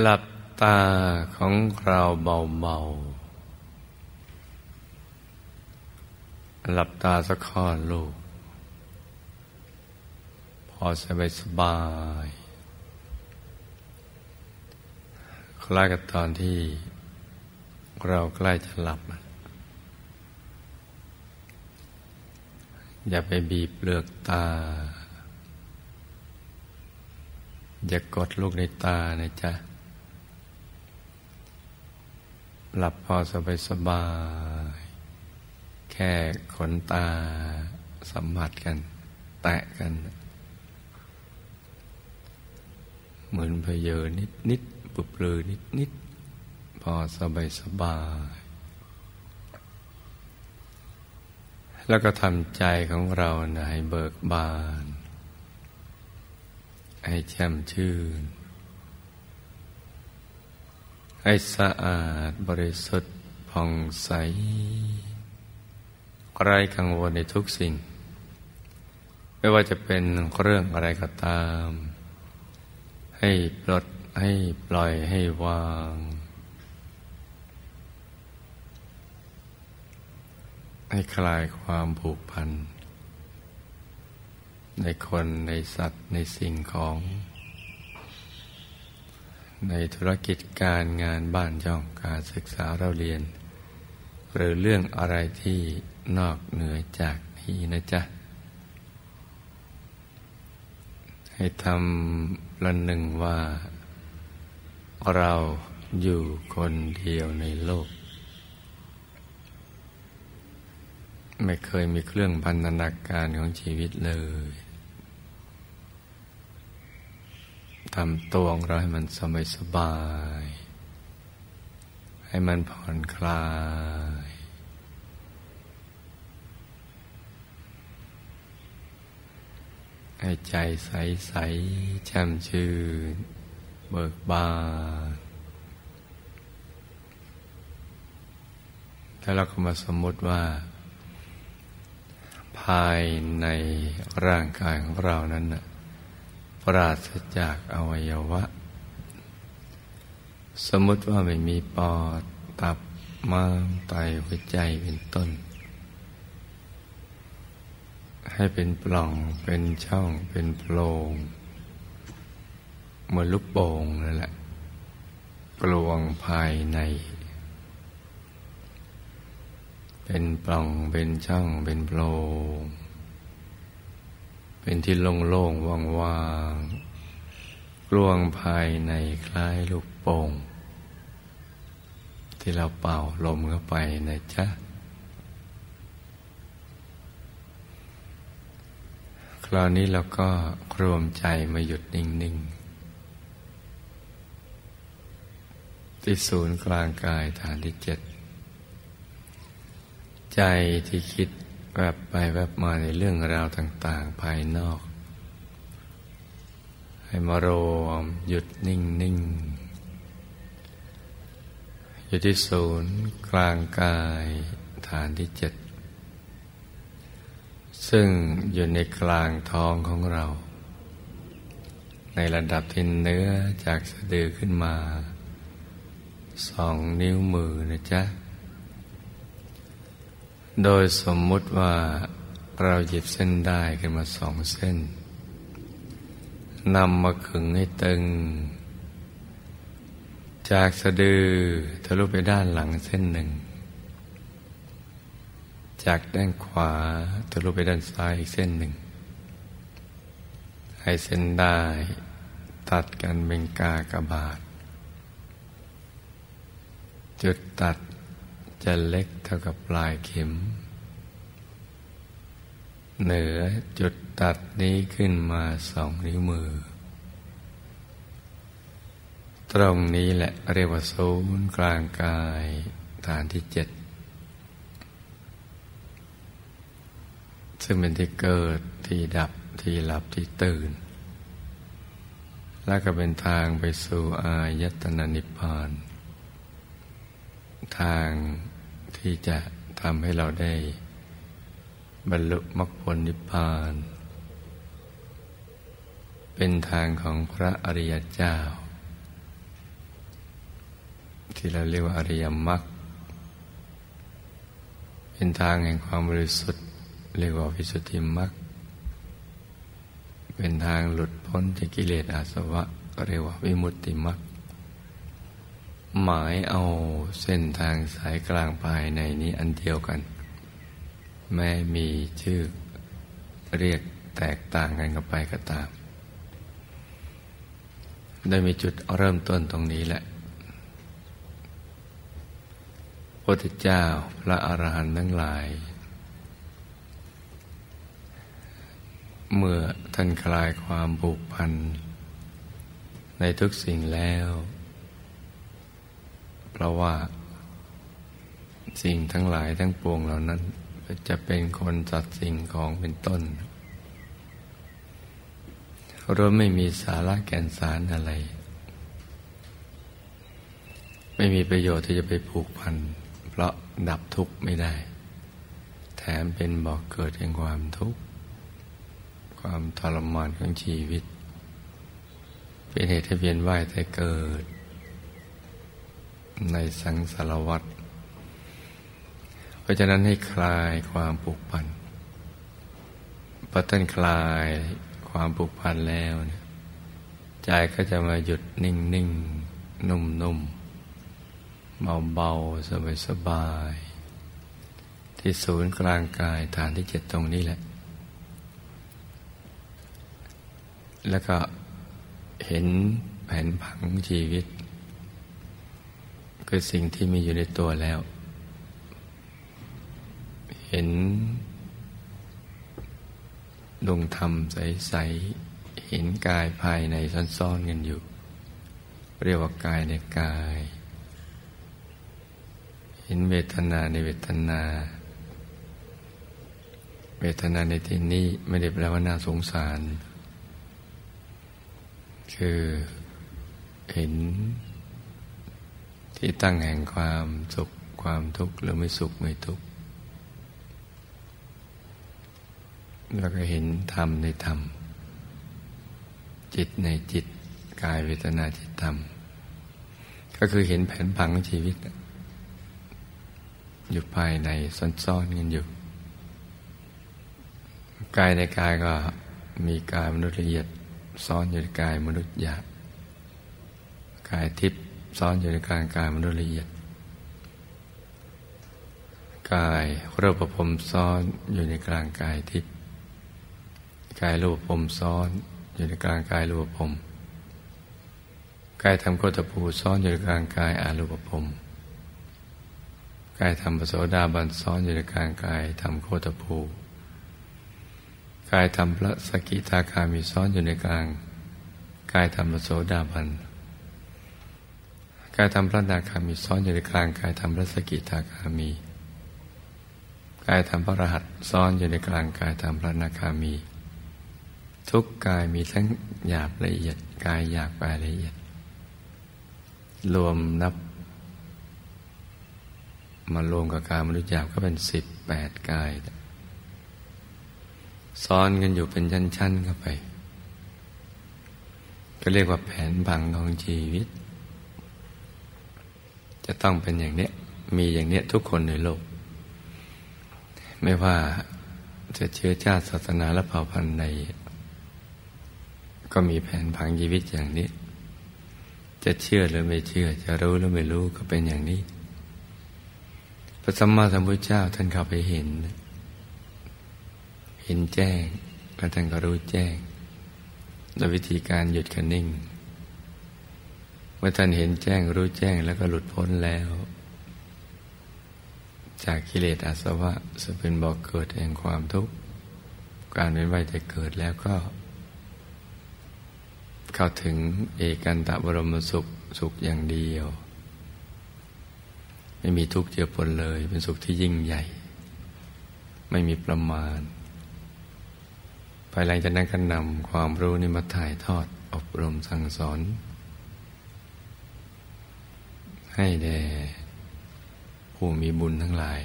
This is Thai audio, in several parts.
หลับตาของเราเบาๆ หลับตาสักข้อลูก พอสบายสบายคล้ายกับตอนที่เราใกล้จะหลับ อย่าไปบีบเปลือกตา อย่ากดลูกในตานะจ๊ะ หลับพอสบายสบาย แค่ขนตาสัมผัสกัน แตะกัน เหมือนเพเยอนิดนิดปุบเลือนิดนิดพอสบายสบาย แล้วก็ทำใจของเรานะให้เบิกบาน ให้แช่มชื่น ให้สะอาดบริสุทธิ์ผ่องใสไร้กังวลในทุกสิ่ง ไม่ว่าจะเป็นเรื่องอะไรก็ตาม ให้ปลดให้ปล่อยให้วาง ให้คลายความผูกพัน ในคนในสัตว์ในสิ่งของ ในธุรกิจการงานบ้านช่องการศึกษาเราเรียน หรือเรื่องอะไรที่นอกเหนือจากนี้นะจ๊ะ ให้ทำประหนึ่งว่า เราอยู่คนเดียวในโลก ไม่เคยมีเครื่องพันธนาการของชีวิตเลย ทำตัวของเราให้มันสบายสบาย ให้มันผ่อนคลาย ให้ใจใสใสแช่มชื่น เบิกบานแล้วเราก็มาสมมติว่า ภายในร่างกายของเรานั้นนะ ปราศจากอวัยวะ สมมติว่าไม่มีปอด ตับม้ามไตหัวใจเป็นต้น ให้เป็นปล่องเป็นช่องเป็นโพรงเหมือนลูกโป่งนั่นแหละกลวงภายใน เป็นปล่องเป็นช่องเป็นโพรง เป็นที่โล่งๆว่างๆกลวงภายในคล้ายลูกโป่ง ที่เราเป่าลมเข้าไปนะจ๊ะ คราวนี้เราก็รวมใจมาหยุดนิ่ง ๆ ที่ศูนย์กลางกายฐานที่เจ็ด ใจที่คิด แวบไปแวบมาในเรื่องราวต่าง ๆ ภายนอก ให้มารวมหยุดนิ่งนิ่งอยู่ที่ศูนย์กลางกายฐานที่เจ็ด ซึ่งอยู่ในกลางท้องของเรา ในระดับที่เนื้อจากสะดือขึ้นมาสองนิ้วมือนะจ๊ะ โดยสมมุติว่าเราหยิบเส้นได้ขึ้นมาสองเส้นนำมาขึงให้ตึงจจากสะดือทะลุไปด้านหลังเส้นหนึ่ง จากด้านขวาทะลุไปด้านซ้ายอีกเส้นหนึ่ง ให้เส้นได้ตัดกันเป็นกากบาท จุดตัด จะเล็กเท่ากับปลายเข็ม เหนือจุดตัดนี้ขึ้นมาสองนิ้วมือ ตรงนี้แหละเรียกว่าศูนย์กลางกายฐานที่เจ็ดซึ่งเป็นที่เกิดที่ดับที่หลับที่ตื่น และก็เป็นทางไปสู่อายตนะนิพพาน ทาง ที่จะทำให้เราได้บรรลุมรรคผลนิพพาน เป็นทางของพระอริยเจ้า ที่เราเรียกว่าอริยมรรคเป็นทางแห่งความบริสุทธิ์ เรียกว่าวิสุทธิมรรคเป็นทางหลุดพ้นจากกิเลสอาสวะก็เรียกว่าวิมุตติมรรค หมายเอาเส้นทางสายกลางภายในนี้อันเดียวกัน แม้มีชื่อเรียกแตกต่างกันกันไปก็ตาม ได้มีจุดเริ่มต้นตรงนี้แหละพระเจ้าพระอรหันต์ทั้งหลาย เมื่อท่านคลายความผูกพัน ในทุกสิ่งแล้ว เพราะว่า สิ่งทั้งหลายทั้งปวงเหล่านั้น จะเป็นคนจัดสิ่งของเป็นต้นเราไม่มีสาระแก่นสารอะไร ไม่มีประโยชน์ที่จะไปผูกพัน เพราะดับทุกข์ไม่ได้ แถมเป็นบอกเกิดแห่งความทุกข์ ความทรมานของชีวิต เป็นเหตุให้เวียนว่ายแต่เกิด ในสังสารวัฏเพราะฉะนั้นให้คลายความผูกพันพอท่านคลายความผูกพันแล้วเนี่ยใจก็จะมาหยุดนิ่งนิ่งนุ่มนุ่มเบาเบาสบายสบาย ที่ศูนย์กลางกายฐานที่เจ็ดตรงนี้แหละ แล้วก็เห็นแผนผังชีวิต คือสิ่งที่มีอยู่ในตัวแล้ว เห็นดวงธรรมใส ๆ เห็นกายภายในซ่อนๆกันอยู่ เรียกว่ากายในกาย เห็นเวทนาในเวทนา เวทนาในที่นี้ไม่ได้แปลว่าน่าสงสาร คือเห็น ที่ตั้งแห่งความสุขความทุกข์หรือไม่สุขไม่ทุกข์แล้วก็เห็นธรรมในธรรม จิตในจิตกายเวทนาจิตธรรม ก็คือเห็นแผนผังของชีวิต อยู่ภายในซ่อนๆกันอยู่ กายในกายก็มีกายมนุษย์ละเอียด ซ้อนอยู่ในกายมนุษย์หยาบกายทิพย์ ซ้อนอยู่ในกลางกายมนุษย์ละเอียด กายรูปภพซ้อนอยู่ในกลางกายทิพย์กายรูปภพซ้อนอยู่ในกลางกายรูปภพกายธรรมโคตภูซ้อนอยู่ในกลางกายอารูปภพกายธรรมปโสดาบันซ้อนอยู่ในกลางกายธรรมโคตภูกายธรรมพระสกิทาคามีซ้อนอยู่ในกลางกายธรรมโสดาบัน กายธรรมพระนาคามีซ้อนอยู่ในกลางกายธรรมพระสกิทาคามี กายธรรมพระรหัสซ้อนอยู่ในกลางกายธรรมพระนาคามี ทุกกายมีทั้งหยาบละเอียดกายหยาบกายละเอียด รวมนับ มารวมกับกายมนุษย์หยาบก็เป็นสิบแปดกาย ซ้อนกันอยู่เป็นชั้นๆเข้าไป ก็เรียกว่าแผนผังของชีวิต จะต้องเป็นอย่างนี้มีอย่างนี้ทุกคนในโลก ไม่ว่าจะเชื้อชาติศาสนาและเผ่าพันธุ์ใดก็มีแผนผังชีวิตอย่างนี้ จะเชื่อหรือไม่เชื่อ จะรู้หรือไม่รู้ก็เป็นอย่างนี้ พระสัมมาสัมพุทธเจ้าท่านเข้าไปเห็น เห็นแจ้งแล้วท่านก็รู้แจ้งโดยวิธีการหยุดกันนิ่ง มื่อท่านเห็นแจ้งรู้แจ้งแล้วก็หลุดพ้นแล้ว จากกิเลสอาสวะซึ่งเป็นบ่อกเกิดแห่งความทุกข์การเป็นไว้แต่เกิดแล้วก็ เข้าถึงเอกันตะบรมสุขสุขอย่างเดียว ไม่มีทุกข์เจือปนเลย เป็นสุขที่ยิ่งใหญ่ ไม่มีประมาณภายหลังจากนั้นก็นำความรู้นี้มาถ่ายทอดอบรมสั่งสอน ให้แด่ผู้มีบุญทั้งหลาย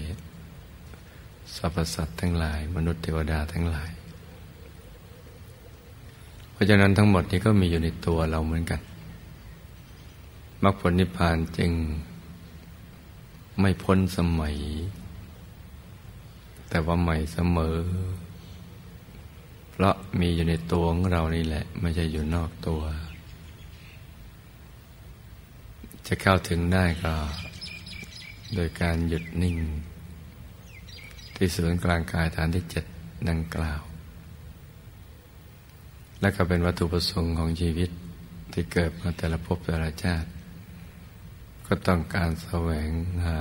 สรรพสัตว์ทั้งหลาย มนุษย์เทวดาทั้งหลาย เพราะฉะนั้นทั้งหมดนี้ก็มีอยู่ในตัวเราเหมือนกันมรรคผลนิพพานจึงไม่พ้นสมัย แต่ว่าใหม่เสมอ เพราะมีอยู่ในตัวของเรานี่แหละ ไม่ใช่อยู่นอกตัว จะเข้าถึงได้ก็ โดยการหยุดนิ่ง ที่ศูนย์กลางกายฐานที่เจ็ดดังกล่าว และก็เป็นวัตถุประสงค์ของชีวิตที่เกิดมาแต่ละภพแต่ละชาติ ก็ต้องการแสวงหา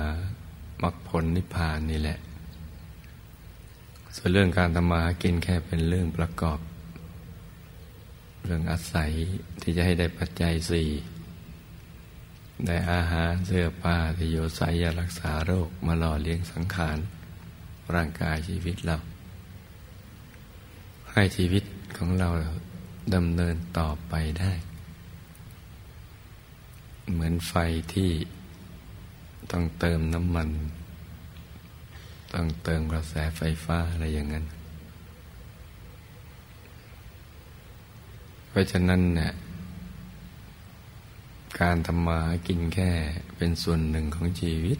มรรคผลนิพพานนี่แหละ ส่วนเรื่องการทำมาหากินแค่เป็นเรื่องประกอบ เรื่องอาศัยที่จะให้ได้ปัจจัยสี่ ได้อาหารเสื้อผ้าที่อยู่ใส่ยารักษาโรคมาหล่อเลี้ยงสังขารร่างกายชีวิตเรา ให้ชีวิตของเราดำเนินต่อไปได้ เหมือนไฟที่ต้องเติมน้ำมัน ต้องเติมกระแสไฟฟ้าอะไรอย่างนั้น เพราะฉะนั้นเนี่ย การทำมากินแค่เป็นส่วนหนึ่งของชีวิต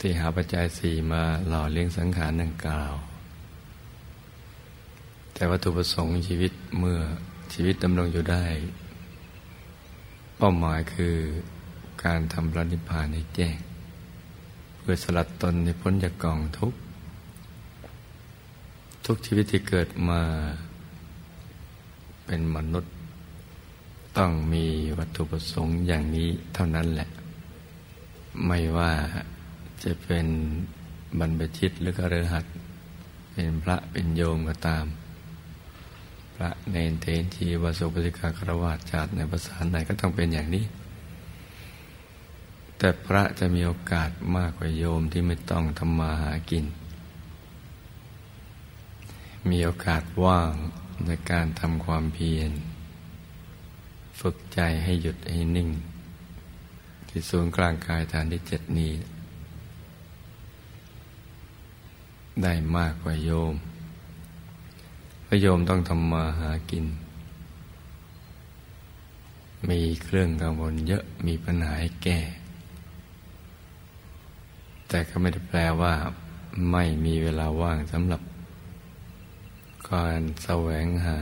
ที่หาปัจจัยสี่มาหล่อเลี้ยงสังขารดังกล่าว แต่วัตถุประสงค์ชีวิตเมื่อชีวิตดำรงอยู่ได้ เป้าหมายคือการทำพระนิพพานให้แจ้งพื่อสลัดตนในพ้นจากกองทุกข์ ทุกชีวิตที่เกิดมาเป็นมนุษย์ ต้องมีวัตถุประสงค์อย่างนี้เท่านั้นแหละ ไม่ว่าจะเป็นบรรพชิตหรือกระหัตเป็นพระเป็นโยมก็ตาม พระเนนเทนทีวสุปฏิกาครวาจาดในภาษาไหนก็ต้องเป็นอย่างนี้ แต่พระจะมีโอกาสมากกว่าโยมที่ไม่ต้องทำมาหากิน มีโอกาสว่างในการทำความเพียร ฝึกใจให้หยุดให้นิ่ง ที่ศูนย์กลางกายฐานที่เจ็ดนี้ ได้มากกว่าโยมพระโยมต้องทำมาหากิน มีเครื่องกังวลเยอะมีปัญหาให้แก้ แต่ก็ไม่ได้แปลว่า ไม่มีเวลาว่างสำหรับการแสวงหา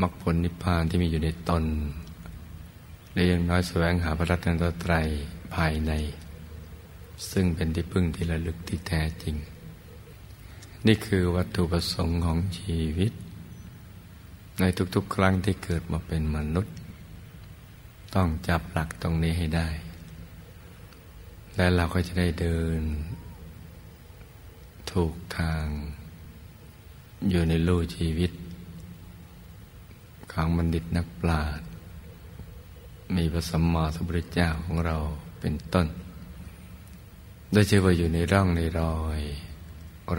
มรรคผลนิพพานที่มีอยู่ในตนหรือยังน้อยแสวงหาพระรัตนตรัยภายใน ซึ่งเป็นที่พึ่งที่ระลึกที่แท้จริง นี่คือวัตถุประสงค์ของชีวิต ในทุกๆ ครั้งที่เกิดมาเป็นมนุษย์ ต้องจับหลักตรงนี้ให้ได้ และเราก็จะได้เดิน ถูกทาง อยู่ในลู่ชีวิต ของบัณฑิตนักปราชญ์มีพระสัมมาสัมพุทธเจ้าของเราเป็นต้นโดยเชื่อว่าอยู่ในร่องในรอย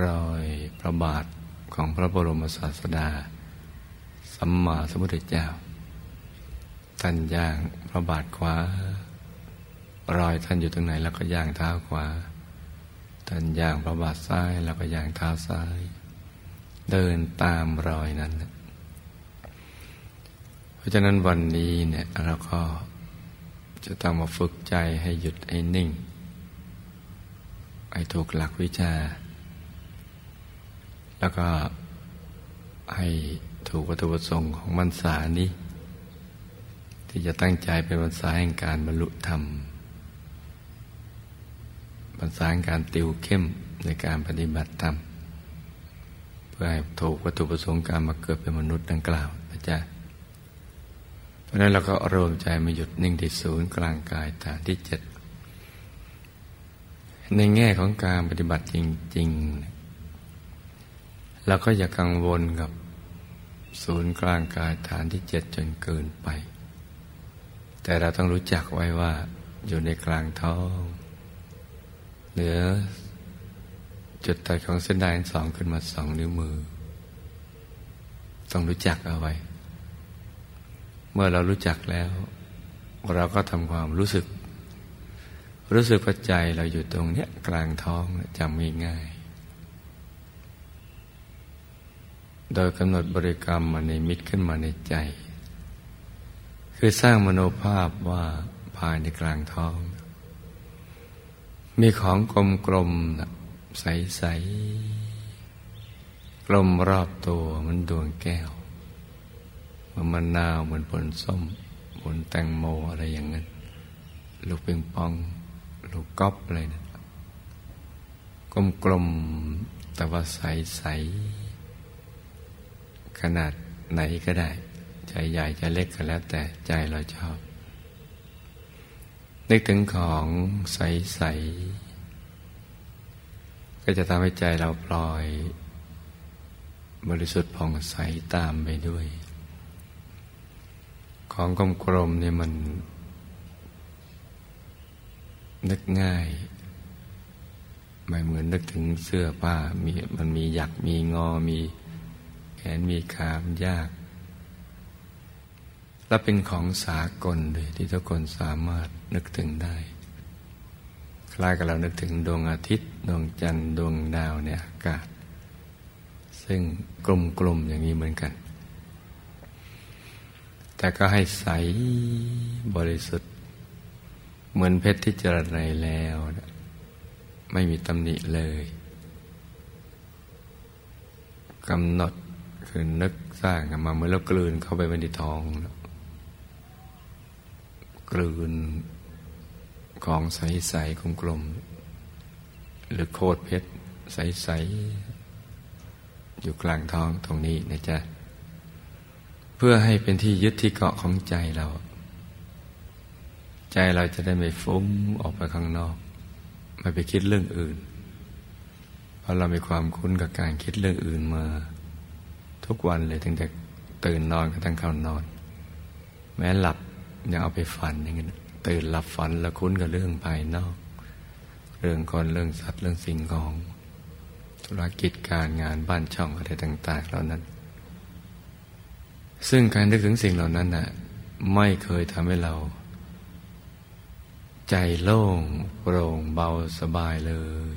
รอยพระบาทของพระบรมศาสดา สัมมาสัมพุทธเจ้าท่านย่างพระบาทขวา รอยท่านอยู่ตรงไหนแล้วก็ย่างเท้าขวา ท่านย่างพระบาทซ้ายแล้วก็ย่างเท้าซ้าย เดินตามรอยนั้น เพราะฉะนั้นวันนี้เนี่ยเราก็จะต้องมาฝึกใจให้หยุดให้นิ่ง ให้ถูกหลักวิชา แล้วก็ให้ถูกวัตถุประสงค์ของมันสานี้ ที่จะตั้งใจเป็นมันสาแห่งการบรรลุธรรมมันสาแห่งการติวเข้มในการปฏิบัติธรรม เพื่อให้ถูกวัตถุประสงค์การมาเกิดเป็นมนุษย์ดังกล่าวนะจ๊ะ ราะนั้นเราก็รวมใจมาหยุดนิ่งที่ศูนย์กลางกายฐานที่เจ็ดในแง่ของการปฏิบัติจริงๆเราก็อย่ากังวลกับศูนย์กลางกายฐานที่เจ็ดจนเกินไป แต่เราต้องรู้จักไว้ว่าอยู่ในกลางท้อง เหนือจุดตัดของเส้นด้ายสองขึ้นมาสองนิ้วมือ ต้องรู้จักเอาไว้ เมื่อเรารู้จักแล้ว เราก็ทำความรู้สึก รู้สึกปัจจัยเราอยู่ตรงเนี้ยกลางท้องจำง่ายโดยกำหนดบริกรรมมาในมิตรขึ้นมาในใจ คือสร้างมโนภาพว่าภายในกลางท้อง มีของกลมกลมใสใสกลมรอบตัวมันดวงแก้ว มันมะนาวเหมือนผลส้มผลแตงโมอะไรอย่างนั้น ลูกปิงปอง ลูกก๊อปอะไรนะกลมกลมแต่ว่าใสใสขนาดไหนก็ได้ ใจใหญ่จะเล็กก็แล้วแต่ใจเราชอบ นึกถึงของใสๆก็จะทำให้ใจเราปล่อย บริสุทธิ์ผ่องใสตามไปด้วย ของกลมๆเนี่ยมัน นึกง่าย ไม่เหมือนนึกถึงเสื้อผ้ามีมันมีหยักมีงอมีแขนมีขามยาก และเป็นของสากลเลยที่ทุกคนสามารถนึกถึงได้ คล้ายกับเรานึกถึงดวงอาทิตย์ ดวงจันทร์ดวงดาวในอากาศ ซึ่งกลมๆอย่างนี้เหมือนกัน แต่ก็ให้ใสบริสุทธิ์ เหมือนเพชรที่เจริญแล้ว ไม่มีตำหนิเลยกำหนดคือนึกสร้างมาเมื่อเรากลืนเข้าไปในทอง กลืนของใสๆกลมๆหรือโคตรเพชรใสๆอยู่กลางท้องตรงนี้นะจ๊ะ พื่อให้เป็นที่ยึดที่เกาะของใจเรา ใจเราจะได้ไม่ฟุ้งออกไปข้างนอก ไม่ไปคิดเรื่องอื่น เพราะเรามีความคุ้นกับการคิดเรื่องอื่นมา ทุกวันเลยตั้งแต่ตื่นนอนก็ตั้งเข้านอน แม้หลับยังเอาไปฝันอย่างนี้ตื่นหลับฝันแล้วคุ้นกับเรื่องภายนอก เรื่องคนเรื่องสัตว์เรื่องสิ่งของ ธุรกิจการงานบ้านช่องอะไรต่าง ๆ เหล่านั้น ซึ่งการนึกถึงสิ่งเหล่านั้นน่ะ ไม่เคยทำให้เรา ใจโล่งโปร่งเบาสบายเลย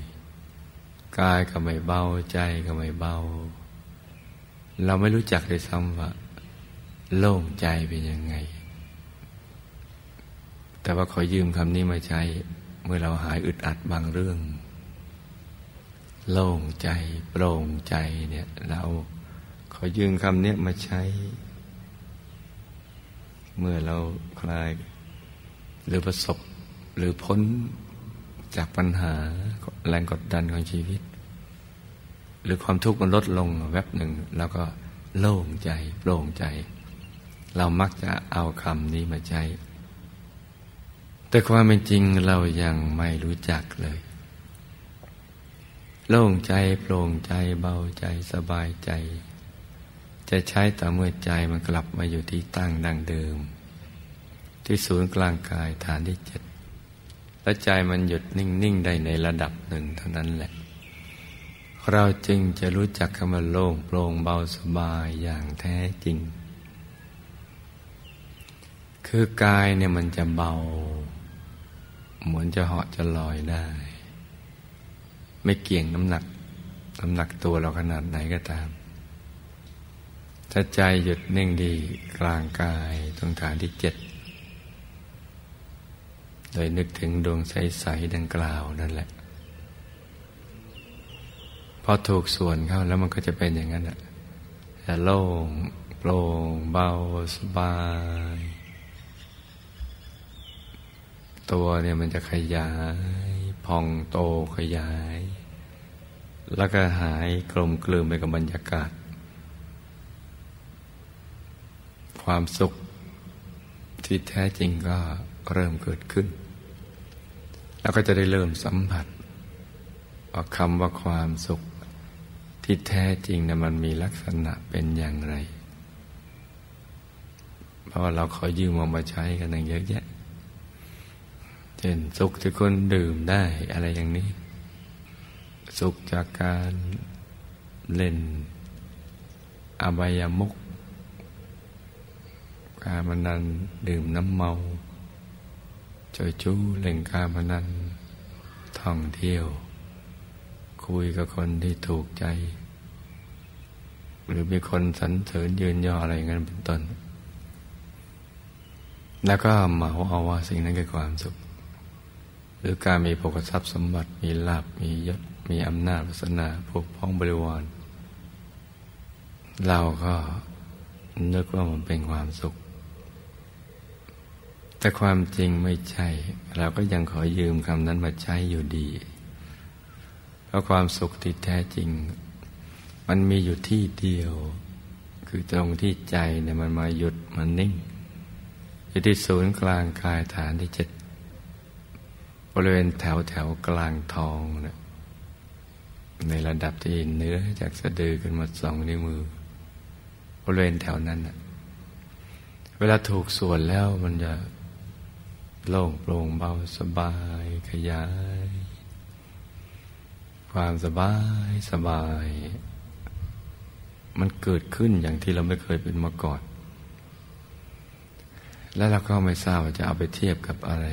กายก็ไม่เบาใจก็ไม่เบา เราไม่รู้จักเลยซ้ำว่า โล่งใจเป็นยังไง แต่ว่าขอยืมคำนี้มาใช้เมื่อเราหายอึดอัดบางเรื่อง โล่งใจโปร่งใจเนี่ยเราขอยืมคำนี้มาใช้ เมื่อเราคลายหรือประสบหรือพ้นจากปัญหาแรงกดดันของชีวิต หรือความทุกข์มันลดลงแวบหนึ่งแล้วก็โล่งใจโปร่งใจ เรามักจะเอาคำนี้มาใช้ แต่ความเป็นจริงเรายังไม่รู้จักเลย โล่งใจโปร่งใจเบาใจสบายใจ จะใช้ต่อเมื่อใจมันกลับมาอยู่ที่ตั้งดังเดิม ที่ศูนย์กลางกายฐานที่เจ็ดและใจมันหยุดนิ่ง ๆ ได้ในระดับหนึ่งเท่านั้นแหละ เราจึงจะรู้จักคำว่าโล่งโปร่งเบาสบายอย่างแท้จริง คือกายเนี่ยมันจะเบา เหมือนจะเหาะจะลอยได้ ไม่เกี่ยงน้ำหนักน้ำหนักตัวเราขนาดไหนก็ตาม ถ้าใจหยุดนิ่งดีกลางกายตรงฐานที่เจ็ด โดยนึกถึงดวงใส ๆ ดังกล่าวนั่นแหละ พอถูกส่วนเข้าแล้วมันก็จะเป็นอย่างนั้นแหละโล่งโปร่งเบาสบาย ตัวเนี่ยมันจะขยายพองโตขยาย แล้วก็หายกลมกลืนไปกับบรรยากาศ ความสุข ที่แท้จริงก็เริ่มเกิดขึ้น แล้วก็จะได้เริ่มสัมผัสว่าคำว่าความสุข ที่แท้จริงนะมันมีลักษณะเป็นอย่างไร เพราะว่าเราขอยืมเอามาใช้กันอย่างเยอะแยะเช่นสุขที่คนดื่มได้อะไรอย่างนี้ สุขจากการเล่นอบายามุก การพนันดื่มน้ำเมาจอยจู้เล่นการพนันท่องเที่ยว คุยกับคนที่ถูกใจ หรือมีคนสรรเสริญยืนย่ออะไรเงี้ยเป็นต้น แล้วก็เหมาเอาว่าสิ่งนั้นคือความสุข หรือการมีโภคทรัพย์สมบัติมีลาบมียศมีอำนาจวาสนาพวกพ้องบริวาร เราก็นึกว่ามันเป็นความสุข แต่ความจริงไม่ใช่ เราก็ยังขอยืมคำนั้นมาใช้อยู่ดี เพราะความสุขที่แท้จริง มันมีอยู่ที่เดียว คือตรงที่ใจเนี่ยมันมาหยุดมันนิ่ง อยู่ที่ศูนย์กลางกายฐานที่เจ็ดบริเวณแถวแถวกลางทองนะในระดับที่เนื้อจากสะดือขึ้นมาสองนิ้วมือบริเวณแถวนั้นนะเวลาถูกส่วนแล้วมันจะ โล่งโปร่งเบาสบายขยาย ความสบายสบาย มันเกิดขึ้นอย่างที่เราไม่เคยเป็นมาก่อน และเราก็ไม่ทราบว่าจะเอาไปเทียบกับอะไร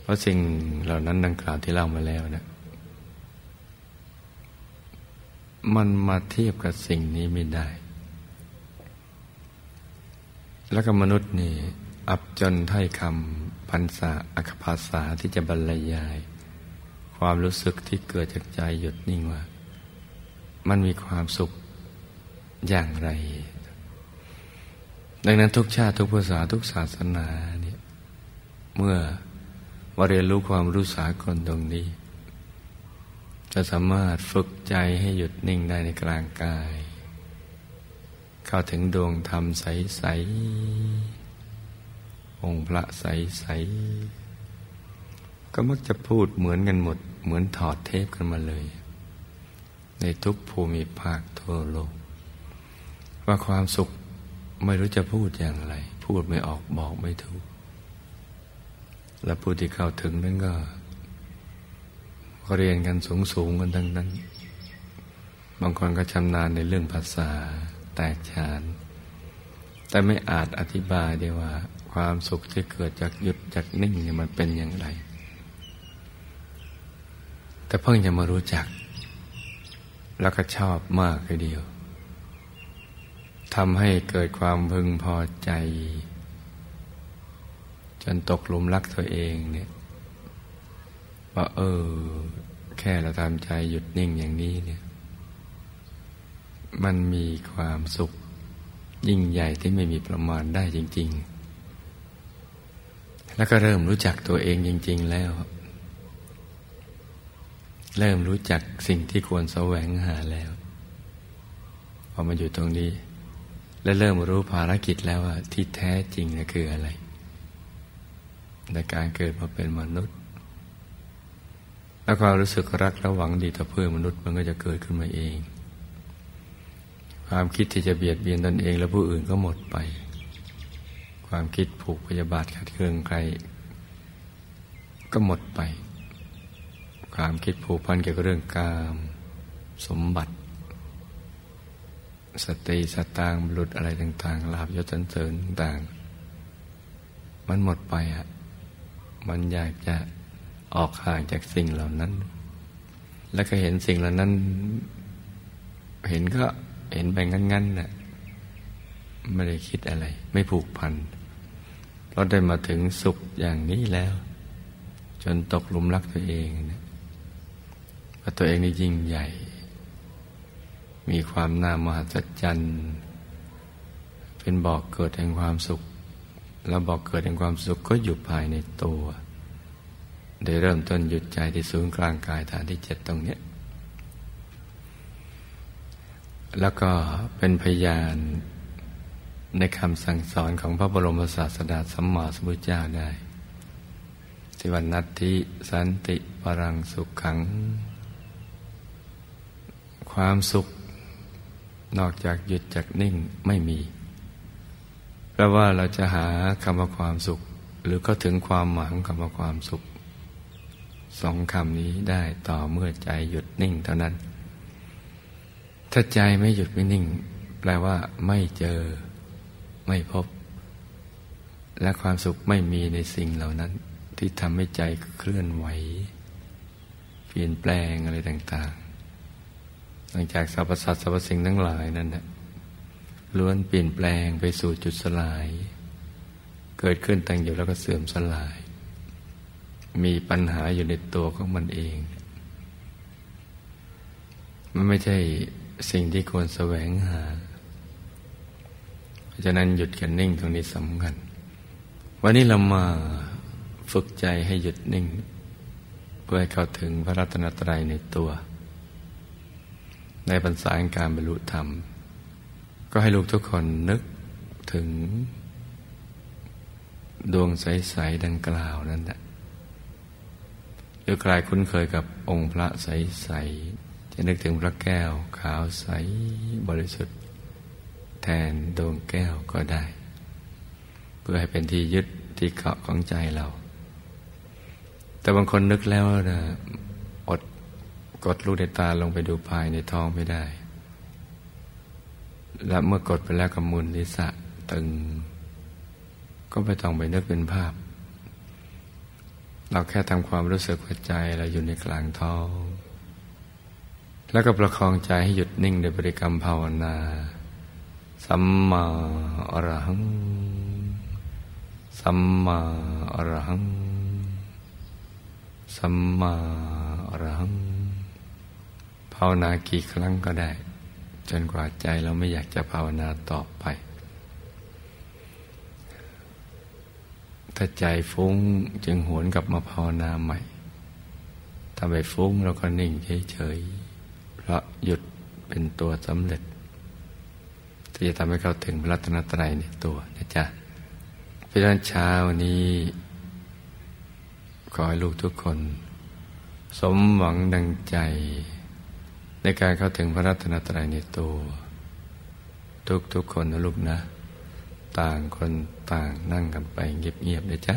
เพราะสิ่งเหล่านั้นดังกล่าวที่เล่ามาแล้วนะมันมาเทียบกับสิ่งนี้ไม่ได้ แล้วก็มนุษย์นี่ อับจนถ้อยคำพันษาอัคภาษาที่จะบรรยาย ความรู้สึกที่เกิดจากใจหยุดนิ่งว่า มันมีความสุขอย่างไร ดังนั้นทุกชาติทุกภาษาทุกศาสนาเนี่ยเมื่อมาเรียนรู้ความรู้สากลตรงนี้ จะสามารถฝึกใจให้หยุดนิ่งได้ในกลางกาย เข้าถึงดวงธรรมใสๆ องค์พระใสๆก็มักจะพูดเหมือนกันหมด เหมือนถอดเทปกันมาเลย ในทุกภูมิภาคทั่วโลก ว่าความสุขไม่รู้จะพูดอย่างไร พูดไม่ออกบอกไม่ถูก และผู้ที่เข้าถึงนั้นก็เรียนกันสูงสูงกันทั้งนั้น บางคนก็ชำนาญในเรื่องภาษาแตกฉาน แต่ไม่อาจอธิบายได้ว่า ความสุขที่เกิดจากหยุดจากนิ่งเนี่ยมันเป็นอย่างไร แต่เพิ่งจะมารู้จัก แล้วก็ชอบมากเลยเดียวทำให้เกิดความพึงพอใจ จนตกหลุมรักตัวเองเนี่ยว่าเออ แค่เราทำใจหยุดนิ่งอย่างนี้เนี่ย มันมีความสุขยิ่งใหญ่ที่ไม่มีประมาณได้จริง ๆ แล้วก็เริ่มรู้จักตัวเองจริง ๆ แล้ว เริ่มรู้จักสิ่งที่ควรแสวงหาแล้วพอมาอยู่ตรงนี้ และเริ่มรู้ภารกิจแล้วว่าที่แท้จริงคืออะไร ในการเกิดมาเป็นมนุษย์ แล้วความรู้สึกรักและหวังดีต่อเพื่อนมนุษย์มันก็จะเกิดขึ้นมาเอง ความคิดที่จะเบียดเบียนตนเองและผู้อื่นก็หมดไป ความคิดผูกพยาบาทขัดเคืองใคร ก็หมดไป ความคิดผูกพันเกี่ยวกับเรื่องกาม สมบัติ สติสตางบุรุษอะไรต่าง ๆ ลาบยศสันเสริญต่าง มันหมดไปอะมันอยากจะออกห่างจากสิ่งเหล่านั้น แล้วก็เห็นสิ่งเหล่านั้น เห็นก็เห็นไปงั้นๆน่ะไม่ได้คิดอะไร ไม่ผูกพัน เราได้มาถึงสุขอย่างนี้แล้ว จนตกหลุมรักตัวเองนะว่าตัวเองนี่ยิ่งใหญ่ มีความน่ามหัศจรรย์เป็นบอกเกิดแห่งความสุข แล้วบอกเกิดแห่งความสุขก็อยู่ภายในตัวได้เริ่มต้นหยุดใจที่ศูนย์กลางกายฐานที่เจ็ดตรงนี้ แล้วก็เป็นพยาน ในคำสั่งสอนของพระบรมศาสดาสัมมาสัมพุทธเจ้าได้ที่วันนัตติสันติปรังสุขขัง ความสุข นอกจากหยุดจากนิ่งไม่มีแปลว่าเราจะหาคำว่าความสุข หรือก็ถึงความหมายของคำว่าความสุขสองคำนี้ได้ต่อเมื่อใจหยุดนิ่งเท่านั้น ถ้าใจไม่หยุดไม่นิ่ง แปลว่าไม่เจอ ไม่พบ และความสุขไม่มีในสิ่งเหล่านั้น ที่ทำให้ใจเคลื่อนไหว เปลี่ยนแปลงอะไรต่างๆ หลังจากสรรพสัตว์สรรพสิ่งทั้งหลายนั้นนะล้วนเปลี่ยนแปลงไปสู่จุดสลาย เกิดขึ้นตั้งอยู่แล้วก็เสื่อมสลาย มีปัญหาอยู่ในตัวของมันเอง มันไม่ใช่สิ่งที่ควรแสวงหา ราะฉะนั้นหยุดกันนิ่งตรงนี้สำคัญ วันนี้เรามาฝึกใจให้หยุดนิ่ง เพื่อให้เข้าถึงพระรัตนตรัยในตัว ในปัญษาการบรรลุธรรม ก็ให้ลูกทุกคนนึกถึง ดวงใส ๆ ดังกล่าวนั่นแหละหรือกลายคุ้นเคยกับองค์พระใส ๆ จะนึกถึงพระแก้วขาวใสบริสุทธิ์ แทนดวงแก้วก็ได้ เพื่อให้เป็นที่ยึดที่เกาะของใจเรา แต่บางคนนึกแล้วนะอดกดลูกในตาลงไปดูภายในท้องไม่ได้ และเมื่อกดไปแล้วกับมุนนิสะตึง ก็ไม่ต้องไปนึกเป็นภาพ เราแค่ทำความรู้สึกหัวใจเราอยู่ในกลางท้องแล้วก็ประคองใจให้หยุดนิ่งในบริกรรมภาวนา สัมมาอรหัง สัมมาอรหัง สัมมาอรหัง ภาวนากี่ครั้งก็ได้ จนกว่าใจเราไม่อยากจะภาวนาต่อไป ถ้าใจฟุ้งจึงหวนกลับมาภาวนาใหม่ ถ้าไปฟุ้งเราก็นิ่งเฉยๆ เพราะหยุดเป็นตัวสำเร็จ ที่จะทำให้เขาถึงพระรัตนตรัยในตัวนะจ๊ะเพราะฉะนั้นเช้านี้ ขอให้ลูกทุกคน สมหวังดังใจ ในการเข้าถึงพระรัตนตรัยในตัว ทุกๆคนนะลูกนะ ต่างคนต่างนั่งกันไปเงียบๆเลยจ้ะ